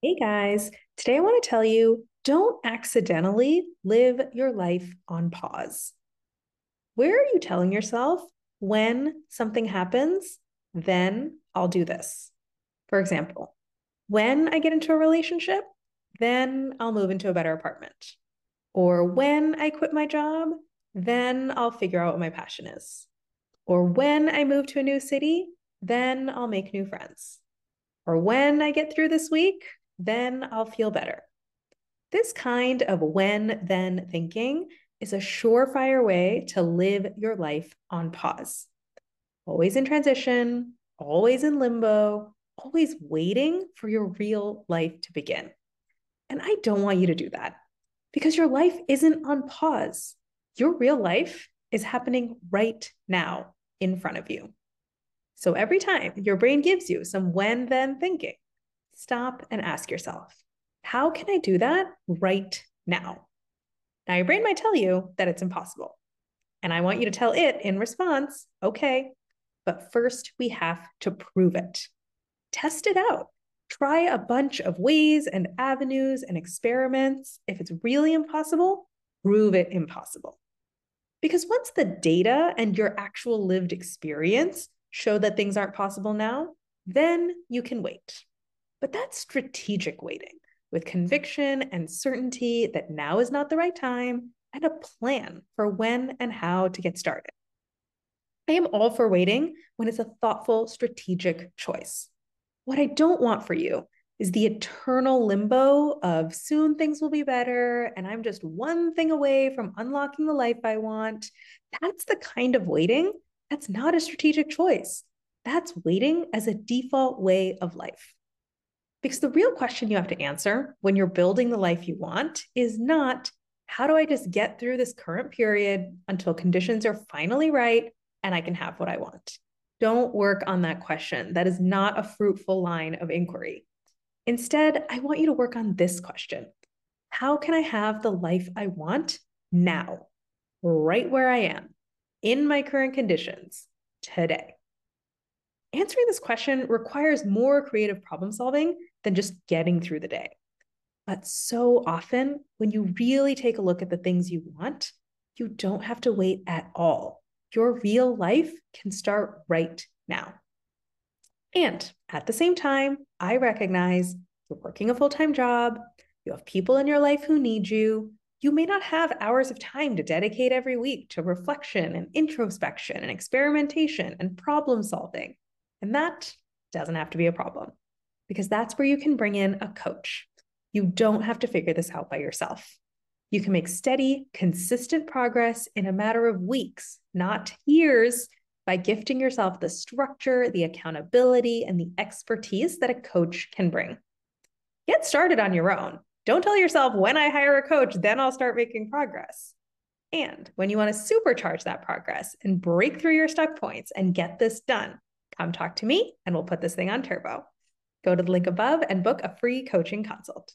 Hey guys, today I want to tell you don't accidentally live your life on pause. Where are you telling yourself when something happens, then I'll do this? For example, when I get into a relationship, then I'll move into a better apartment. Or when I quit my job, then I'll figure out what my passion is. Or when I move to a new city, then I'll make new friends. Or when I get through this week, then I'll feel better. This kind of when then thinking is a surefire way to live your life on pause. Always in transition, always in limbo, always waiting for your real life to begin. And I don't want you to do that because your life isn't on pause. Your real life is happening right now in front of you. So every time your brain gives you some when then thinking, stop and ask yourself, how can I do that right now? Now, your brain might tell you that it's impossible. And I want you to tell it in response, okay, but first we have to prove it. Test it out. Try a bunch of ways and avenues and experiments. If it's really impossible, prove it impossible. Because once the data and your actual lived experience show that things aren't possible now, then you can wait. But that's strategic waiting with conviction and certainty that now is not the right time and a plan for when and how to get started. I am all for waiting when it's a thoughtful, strategic choice. What I don't want for you is the eternal limbo of soon things will be better and I'm just one thing away from unlocking the life I want. That's the kind of waiting that's not a strategic choice. That's waiting as a default way of life. Because the real question you have to answer when you're building the life you want is not how do I just get through this current period until conditions are finally right and I can have what I want? Don't work on that question. That is not a fruitful line of inquiry. Instead, I want you to work on this question How can I have the life I want now, right where I am, in my current conditions, today? Answering this question requires more creative problem solving than just getting through the day. But so often, when you really take a look at the things you want, you don't have to wait at all. Your real life can start right now. And at the same time, I recognize you're working a full time job, you have people in your life who need you. You may not have hours of time to dedicate every week to reflection and introspection and experimentation and problem solving. And that doesn't have to be a problem because that's where you can bring in a coach. You don't have to figure this out by yourself. You can make steady, consistent progress in a matter of weeks, not years, by gifting yourself the structure, the accountability, and the expertise that a coach can bring. Get started on your own. Don't tell yourself, when I hire a coach, then I'll start making progress. And when you want to supercharge that progress and break through your stuck points and get this done, come talk to me and we'll put this thing on turbo. Go to the link above and book a free coaching consult.